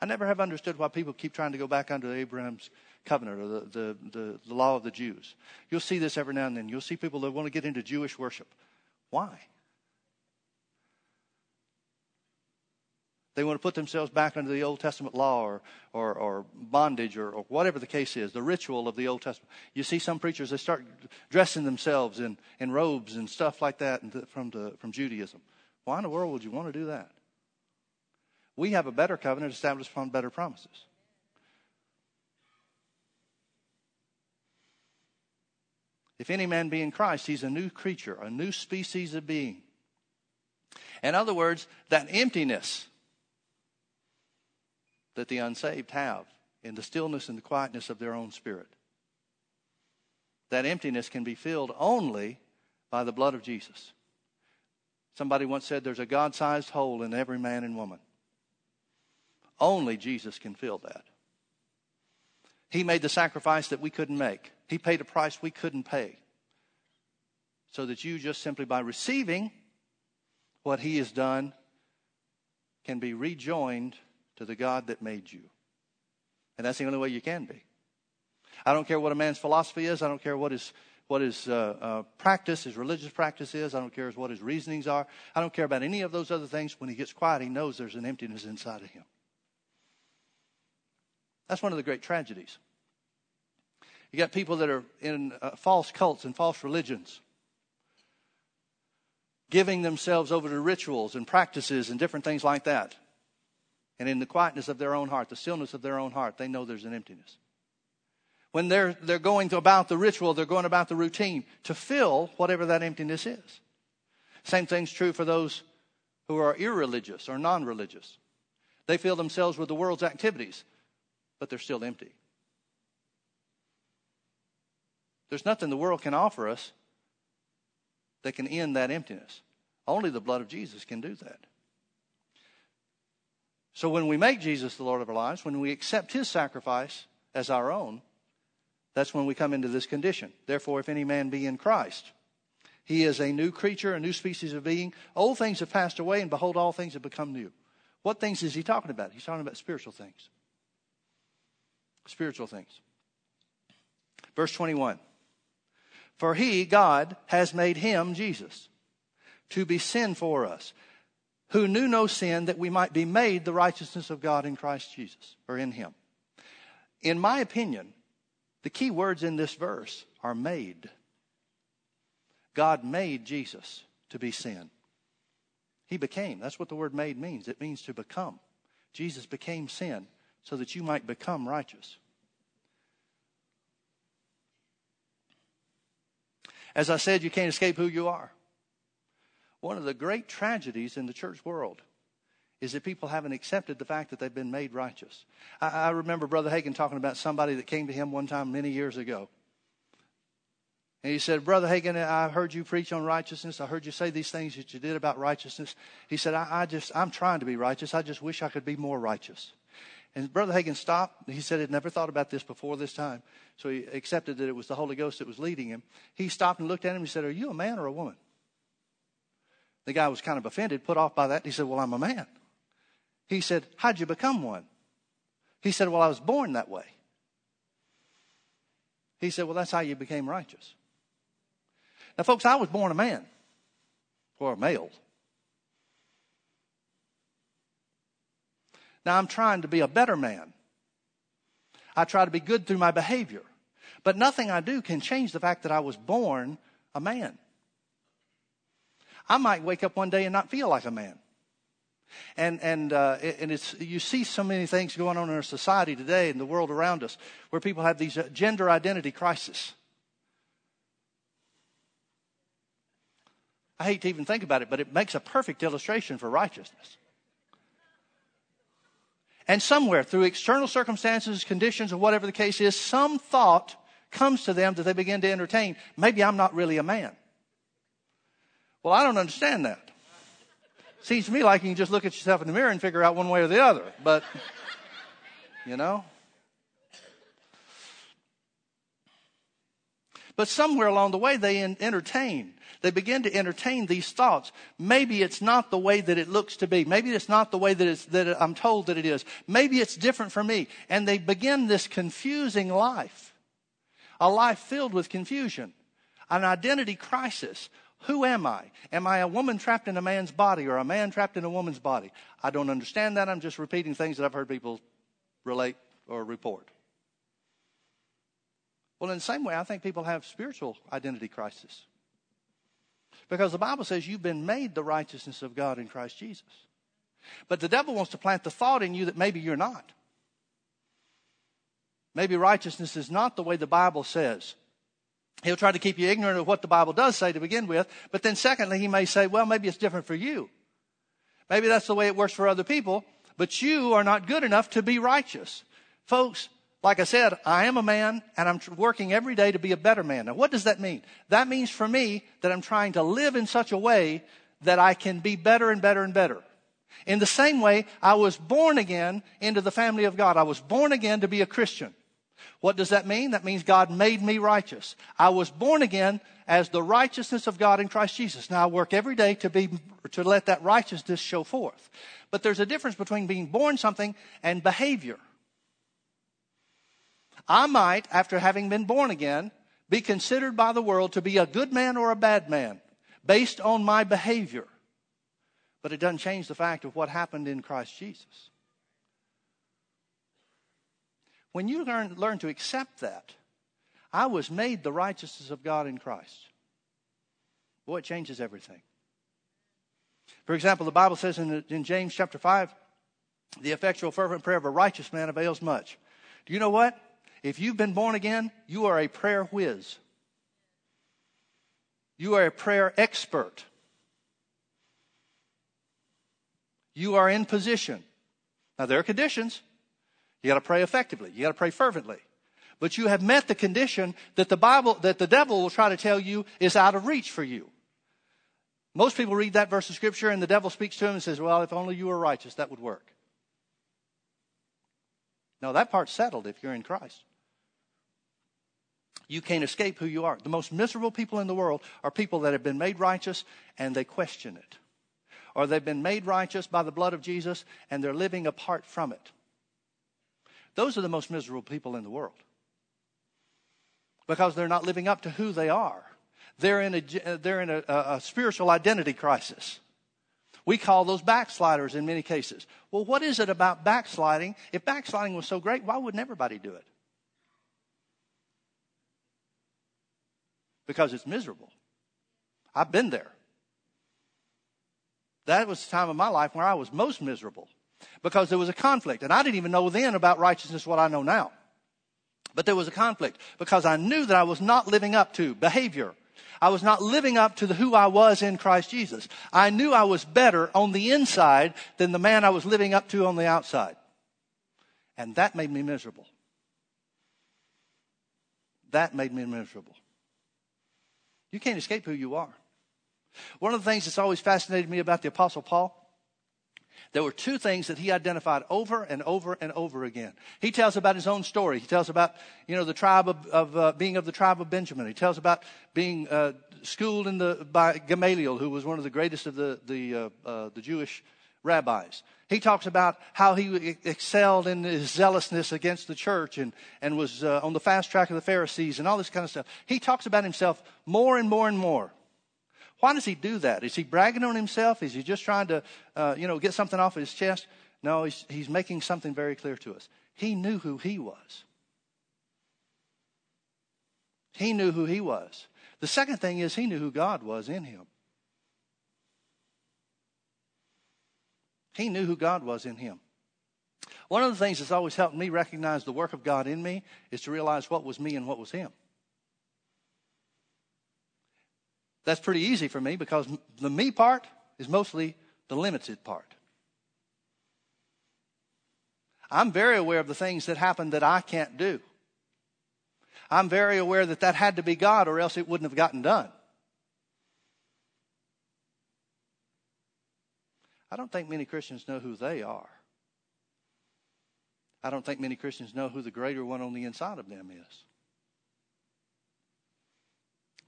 I never have understood why people keep trying to go back under Abraham's covenant or the, the, the, the law of the Jews. You'll see this every now and then. You'll see people that want to get into Jewish worship. Why? They want to put themselves back under the Old Testament law or, or, or bondage or, or, whatever the case is, the ritual of the Old Testament. You see some preachers, they start dressing themselves in, in robes and stuff like that from, the, from Judaism. Why in the world would you want to do that? We have a better covenant established upon better promises. If any man be in Christ, he's a new creature, a new species of being. In other words, that emptiness that the unsaved have in the stillness and the quietness of their own spirit. That emptiness can be filled only by the blood of Jesus. Somebody once said there's a God sized hole in every man and woman. Only Jesus can fill that. He made the sacrifice that we couldn't make, He paid a price we couldn't pay. So that you just simply by receiving what He has done can be rejoined to the God that made you. And that's the only way you can be. I don't care what a man's philosophy is. I don't care what his, what his uh, uh, practice, his religious practice is. I don't care what his reasonings are. I don't care about any of those other things. When he gets quiet, he knows there's an emptiness inside of him. That's one of the great tragedies. You got people that are in uh, false cults and false religions, giving themselves over to rituals and practices and different things like that. And in the quietness of their own heart, the stillness of their own heart, they know there's an emptiness. When they're, they're going about the ritual, they're going about the routine to fill whatever that emptiness is. Same thing's true for those who are irreligious or non religious. They fill themselves with the world's activities, but they're still empty. There's nothing the world can offer us that can end that emptiness. Only the blood of Jesus can do that. So when we make Jesus the Lord of our lives, when we accept his sacrifice as our own, that's when we come into this condition. Therefore, if any man be in Christ, he is a new creature, a new species of being. Old things have passed away, and behold, all things have become new. What things is he talking about? He's talking about spiritual things. Spiritual things. Verse 21 For he, God, has made him, Jesus, to be sin for us who knew no sin, that we might be made the righteousness of God in Christ Jesus, or in Him. In my opinion, the key words in this verse are made. God made Jesus to be sin. He became. That's what the word made means. It means to become. Jesus became sin so that you might become righteous. As I said, you can't escape who you are. One of the great tragedies in the church world is that people haven't accepted the fact that they've been made righteous. I, I remember Brother Hagin talking about somebody that came to him one time many years ago. And he said, Brother Hagin, I heard you preach on righteousness. I heard you say these things that you did about righteousness. He said, I, I just, I'm trying to be righteous. I just wish I could be more righteous. And Brother Hagin stopped. He said he'd never thought about this before this time. So he accepted that it was the Holy Ghost that was leading him. He stopped and looked at him and said, Are you a man or a woman? The guy was kind of offended, put off by that. He said, Well, I'm a man. He said, How'd you become one? He said, Well, I was born that way. He said, Well, that's how you became righteous. Now, folks, I was born a man or a male. Now I'm trying to be a better man. I try to be good through my behavior. But nothing I do can change the fact that I was born a man. I might wake up one day and not feel like a man. And, and, uh, and it's, you see so many things going on in our society today and the world around us where people have these uh, gender identity crises. I hate to even think about it, but it makes a perfect illustration for righteousness. And somewhere, through external circumstances, conditions, or whatever the case is, some thought comes to them that they begin to entertain. Maybe I'm not really a man. Well, I don't understand that. Seems to me like you can just look at yourself in the mirror and figure out one way or the other. But, you know. But somewhere along the way, they entertain they begin to entertain these thoughts. Maybe it's not the way that it looks to be. Maybe it's not the way that, it's, that I'm told that it is. Maybe it's different for me. And they begin this confusing life. A life filled with confusion. An identity crisis. Who am I? Am I a woman trapped in a man's body or a man trapped in a woman's body? I don't understand that. I'm just repeating things that I've heard people relate or report. Well, in the same way, I think people have spiritual identity crisis. Because the Bible says you've been made the righteousness of God in Christ Jesus. But the devil wants to plant the thought in you that maybe you're not. Maybe righteousness is not the way the Bible says. He'll try to keep you ignorant of what the Bible does say to begin with. But then, secondly, he may say, well, maybe it's different for you. Maybe that's the way it works for other people, but you are not good enough to be righteous. Folks, like I said, I am a man and I'm working every day to be a better man. Now, what does that mean? That means for me that I'm trying to live in such a way that I can be better and better and better. In the same way, I was born again into the family of God. I was born again to be a Christian. What does that mean? That means God made me righteous. I was born again as the righteousness of God in Christ Jesus. Now I work every day to be, to let that righteousness show forth. But there's a difference between being born something and behavior. I might, after having been born again, be considered by the world to be a good man or a bad man based on my behavior. But it doesn't change the fact of what happened in Christ Jesus. When you learn, learn to accept that, I was made the righteousness of God in Christ. Boy, it changes everything. For example, the Bible says in, in James chapter 5, the effectual fervent prayer of a righteous man avails much. Do you know what? If you've been born again, you are a prayer whiz. You are a prayer expert. You are in position. Now, there are conditions. You got to pray effectively. You got to pray fervently. But you have met the condition that the Bible, that the devil will try to tell you is out of reach for you. Most people read that verse of scripture and the devil speaks to him and says, well, if only you were righteous, that would work. No, that part's settled if you're in Christ. You can't escape who you are. The most miserable people in the world are people that have been made righteous and they question it. Or they've been made righteous by the blood of Jesus and they're living apart from it. Those are the most miserable people in the world. Because they're not living up to who they are. They're in a, they're in a, a spiritual identity crisis. We call those backsliders in many cases. Well, what is it about backsliding? If backsliding was so great, why wouldn't everybody do it? because it's miserable. I've been there. That was the time of my life where I was most miserable because there was a conflict. And I didn't even know then about righteousness what I know now. But there was a conflict because I knew that I was not living up to behavior. I was not living up to the who I was in Christ Jesus. I knew I was better on the inside than the man I was living up to on the outside. And that made me miserable. That made me miserable. You can't escape who you are. One of the things that's always fascinated me about the Apostle Paul there were two things that he identified over and over and over again. He tells about his own story. He tells about, you know, the tribe of, of uh, being of the tribe of Benjamin. He tells about being uh, schooled in the, by Gamaliel, who was one of the greatest of the, the, uh, uh the Jewish rabbis. He talks about how he excelled in his zealousness against the church and, and was uh, on the fast track of the Pharisees and all this kind of stuff. He talks about himself more and more and more. Why does he do that? Is he bragging on himself? Is he just trying to, uh, you know, get something off his chest? No, he's, he's making something very clear to us. He knew who he was. He knew who he was. The second thing is he knew who God was in him. He knew who God was in him. One of the things that's always helped me recognize the work of God in me is to realize what was me and what was him. That's pretty easy for me because the me part is mostly the limited part. I'm very aware of the things that happen that I can't do. I'm very aware that that had to be God or else it wouldn't have gotten done. I don't think many Christians know who they are. I don't think many Christians know who the greater one on the inside of them is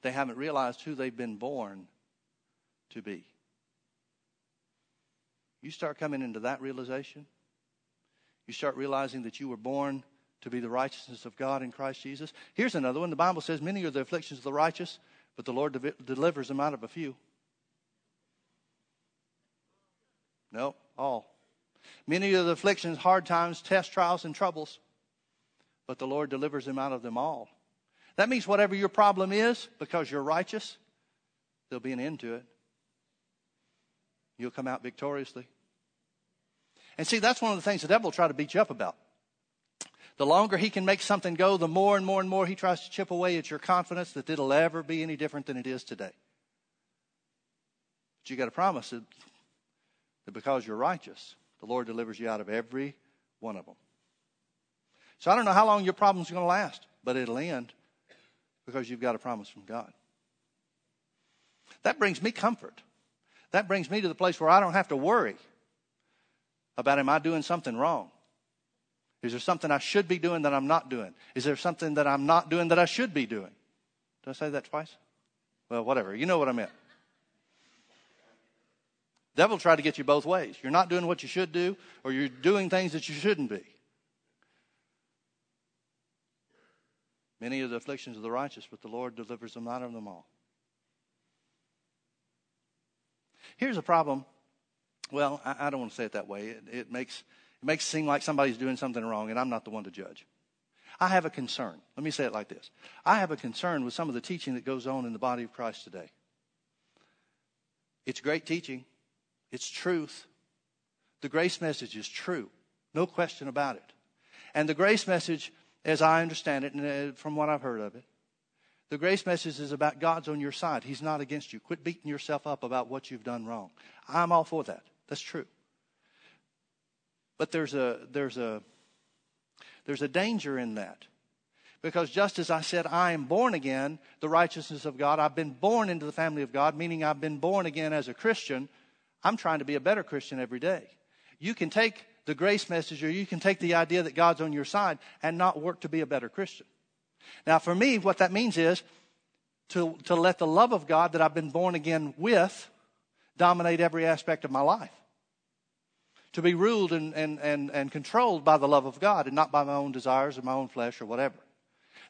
they haven't realized who they've been born to be. You start coming into that realization, you start realizing that you were born to be the righteousness of God in Christ Jesus. Here's another one. The Bible says, Many are the afflictions of the righteous, but the Lord de- delivers them out of a few. No, all. Many are the afflictions, hard times, test trials, and troubles, but the Lord delivers them out of them all. That means whatever your problem is, because you're righteous, there'll be an end to it. You'll come out victoriously. And see, that's one of the things the devil will try to beat you up about. The longer he can make something go, the more and more and more he tries to chip away at your confidence that it'll ever be any different than it is today. But you got to promise that, that because you're righteous, the Lord delivers you out of every one of them. So I don't know how long your problem's going to last, but it'll end because you've got a promise from God. That brings me comfort. That brings me to the place where I don't have to worry about am I doing something wrong? Is there something I should be doing that I'm not doing? Is there something that I'm not doing that I should be doing? Did I say that twice? Well, whatever. You know what I meant. Devil tried to get you both ways. You're not doing what you should do, or you're doing things that you shouldn't be. Many are the afflictions of the righteous, but the Lord delivers them out of them all. Here's a problem. Well, I, I don't want to say it that way. It, it, makes, it makes seem like somebody's doing something wrong, and I'm not the one to judge. I have a concern. Let me say it like this I have a concern with some of the teaching that goes on in the body of Christ today. It's great teaching, it's truth. The grace message is true, no question about it. And the grace message as I understand it, and uh, from what I've heard of it. The grace message is about God's on your side. He's not against you. Quit beating yourself up about what you've done wrong. I'm all for that. That's true. But there's a there's a there's a danger in that. Because just as I said, I am born again, the righteousness of God, I've been born into the family of God, meaning I've been born again as a Christian. I'm trying to be a better Christian every day. You can take the grace message, or you can take the idea that God's on your side and not work to be a better Christian. Now, for me, what that means is to, to let the love of God that I've been born again with dominate every aspect of my life. To be ruled and, and, and, and controlled by the love of God and not by my own desires or my own flesh or whatever.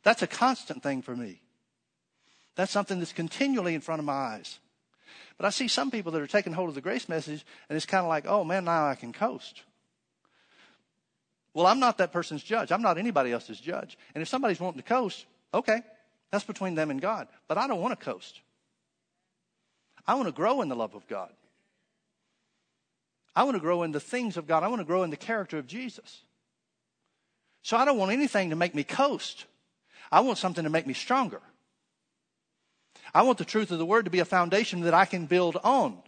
That's a constant thing for me. That's something that's continually in front of my eyes. But I see some people that are taking hold of the grace message and it's kind of like, oh man, now I can coast. Well, I'm not that person's judge. I'm not anybody else's judge. And if somebody's wanting to coast, okay, that's between them and God. But I don't want to coast. I want to grow in the love of God. I want to grow in the things of God. I want to grow in the character of Jesus. So I don't want anything to make me coast. I want something to make me stronger. I want the truth of the word to be a foundation that I can build on,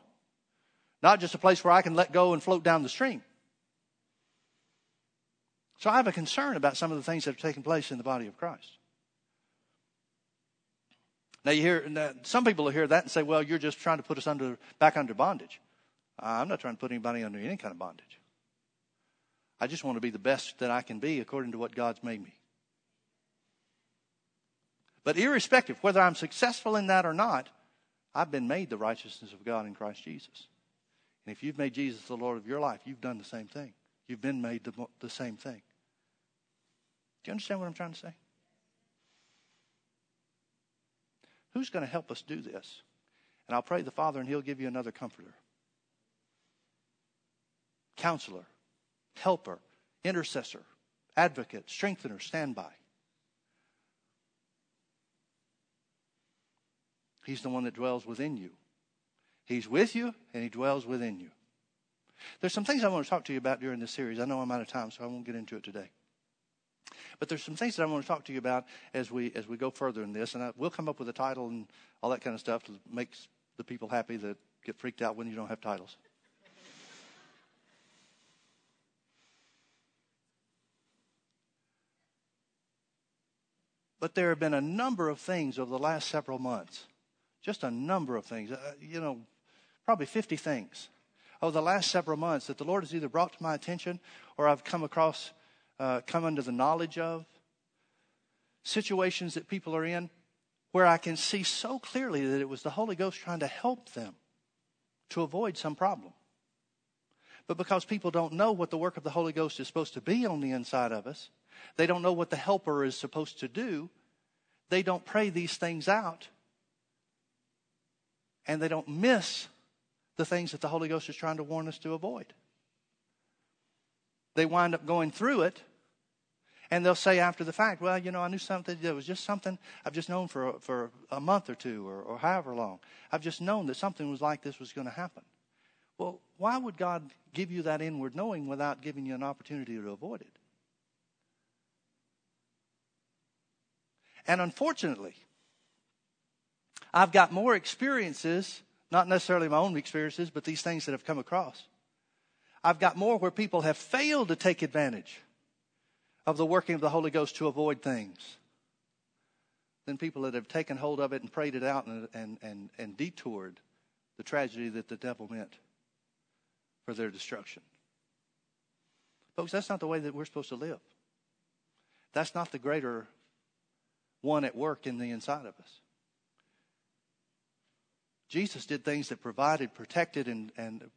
not just a place where I can let go and float down the stream. So I have a concern about some of the things that have taken place in the body of Christ. Now you hear now, some people will hear that and say, "Well, you're just trying to put us under back under bondage." I'm not trying to put anybody under any kind of bondage. I just want to be the best that I can be according to what God's made me. But irrespective whether I'm successful in that or not, I've been made the righteousness of God in Christ Jesus. And if you've made Jesus the Lord of your life, you've done the same thing. You've been made the, the same thing. Do you understand what I'm trying to say? Who's going to help us do this? And I'll pray the Father, and He'll give you another comforter, counselor, helper, intercessor, advocate, strengthener, standby. He's the one that dwells within you. He's with you and he dwells within you. There's some things I want to talk to you about during this series. I know I'm out of time, so I won't get into it today. But there's some things that I want to talk to you about as we as we go further in this, and I, we'll come up with a title and all that kind of stuff to make the people happy that get freaked out when you don't have titles. But there have been a number of things over the last several months just a number of things, uh, you know, probably 50 things over the last several months that the Lord has either brought to my attention or I've come across, uh, come under the knowledge of. Situations that people are in where I can see so clearly that it was the Holy Ghost trying to help them to avoid some problem. But because people don't know what the work of the Holy Ghost is supposed to be on the inside of us, they don't know what the helper is supposed to do, they don't pray these things out and they don't miss the things that the Holy Ghost is trying to warn us to avoid. They wind up going through it, and they'll say after the fact, Well, you know, I knew something, it was just something I've just known for, for a month or two or, or however long. I've just known that something was like this was going to happen. Well, why would God give you that inward knowing without giving you an opportunity to avoid it? And unfortunately, I've got more experiences, not necessarily my own experiences, but these things that have come across. I've got more where people have failed to take advantage of the working of the Holy Ghost to avoid things than people that have taken hold of it and prayed it out and, and, and, and detoured the tragedy that the devil meant for their destruction. Folks, that's not the way that we're supposed to live. That's not the greater one at work in the inside of us. Jesus did things that provided, protected, and, and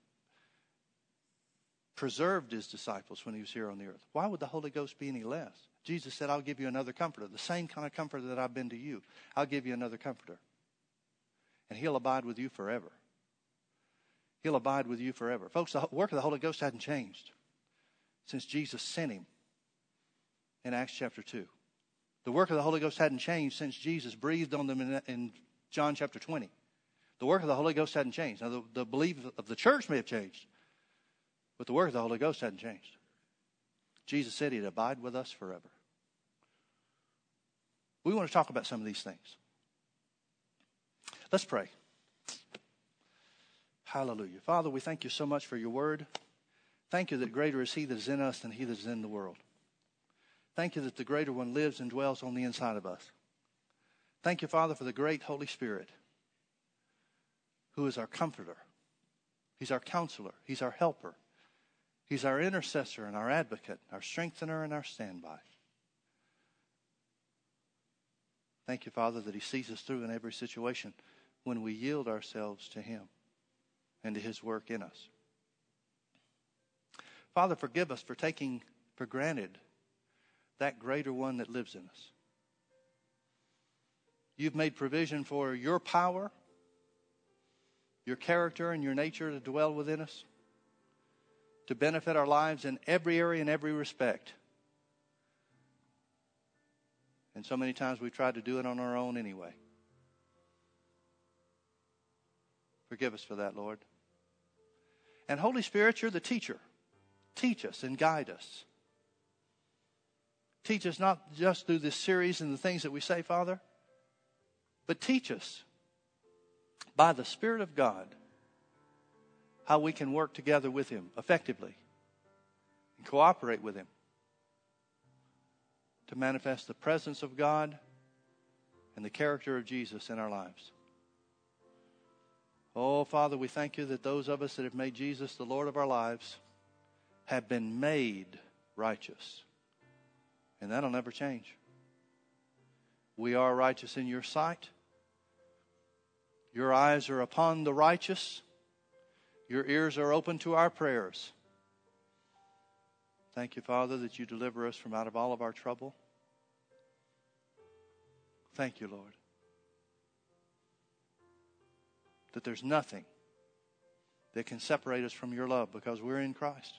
preserved his disciples when he was here on the earth. Why would the Holy Ghost be any less? Jesus said, I'll give you another comforter, the same kind of comforter that I've been to you. I'll give you another comforter. And he'll abide with you forever. He'll abide with you forever. Folks, the work of the Holy Ghost hadn't changed since Jesus sent him in Acts chapter 2. The work of the Holy Ghost hadn't changed since Jesus breathed on them in, in John chapter 20. The work of the Holy Ghost hadn't changed. Now, the, the belief of the church may have changed, but the work of the Holy Ghost hadn't changed. Jesus said he'd abide with us forever. We want to talk about some of these things. Let's pray. Hallelujah. Father, we thank you so much for your word. Thank you that greater is he that is in us than he that is in the world. Thank you that the greater one lives and dwells on the inside of us. Thank you, Father, for the great Holy Spirit who is our comforter. He's our counselor. He's our helper. He's our intercessor and our advocate, our strengthener and our standby. Thank you, Father, that He sees us through in every situation when we yield ourselves to Him and to His work in us. Father, forgive us for taking for granted that greater one that lives in us. You've made provision for your power your character and your nature to dwell within us, to benefit our lives in every area and every respect. And so many times we've tried to do it on our own anyway. Forgive us for that, Lord. And Holy Spirit, you're the teacher. Teach us and guide us. Teach us not just through this series and the things that we say, Father, but teach us by the Spirit of God how we can work together with Him effectively and cooperate with Him to manifest the presence of God and the character of Jesus in our lives. Oh, Father, we thank you that those of us that have made Jesus the Lord of our lives have been made righteous. And that'll never change. We are righteous in your sight. Your eyes are upon the righteous. Your ears are open to our prayers. Thank you, Father, that you deliver us from out of all of our trouble. Thank you, Lord. That there's nothing that can separate us from your love because we're in Christ.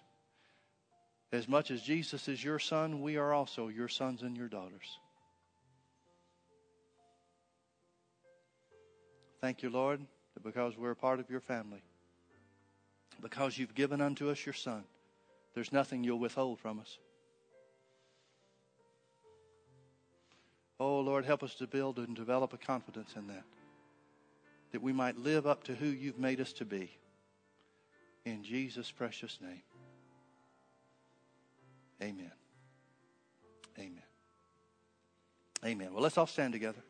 As much as Jesus is your son, we are also your sons and your daughters. Thank you, Lord, that because we're a part of your family, because you've given unto us your son, there's nothing you'll withhold from us. Oh, Lord, help us to build and develop a confidence in that, that we might live up to who you've made us to be. In Jesus' precious name. Amen. Amen. Amen. Well, let's all stand together.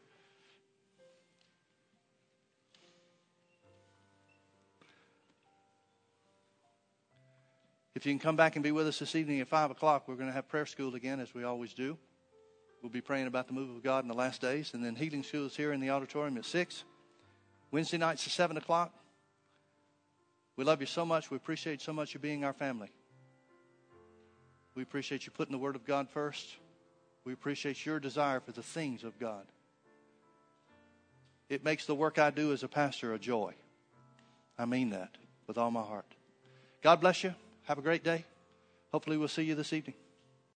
If you can come back and be with us this evening at 5 o'clock, we're going to have prayer school again, as we always do. We'll be praying about the move of God in the last days. And then healing school is here in the auditorium at 6. Wednesday nights at 7 o'clock. We love you so much. We appreciate so much you being our family. We appreciate you putting the Word of God first. We appreciate your desire for the things of God. It makes the work I do as a pastor a joy. I mean that with all my heart. God bless you. Have a great day. Hopefully, we'll see you this evening.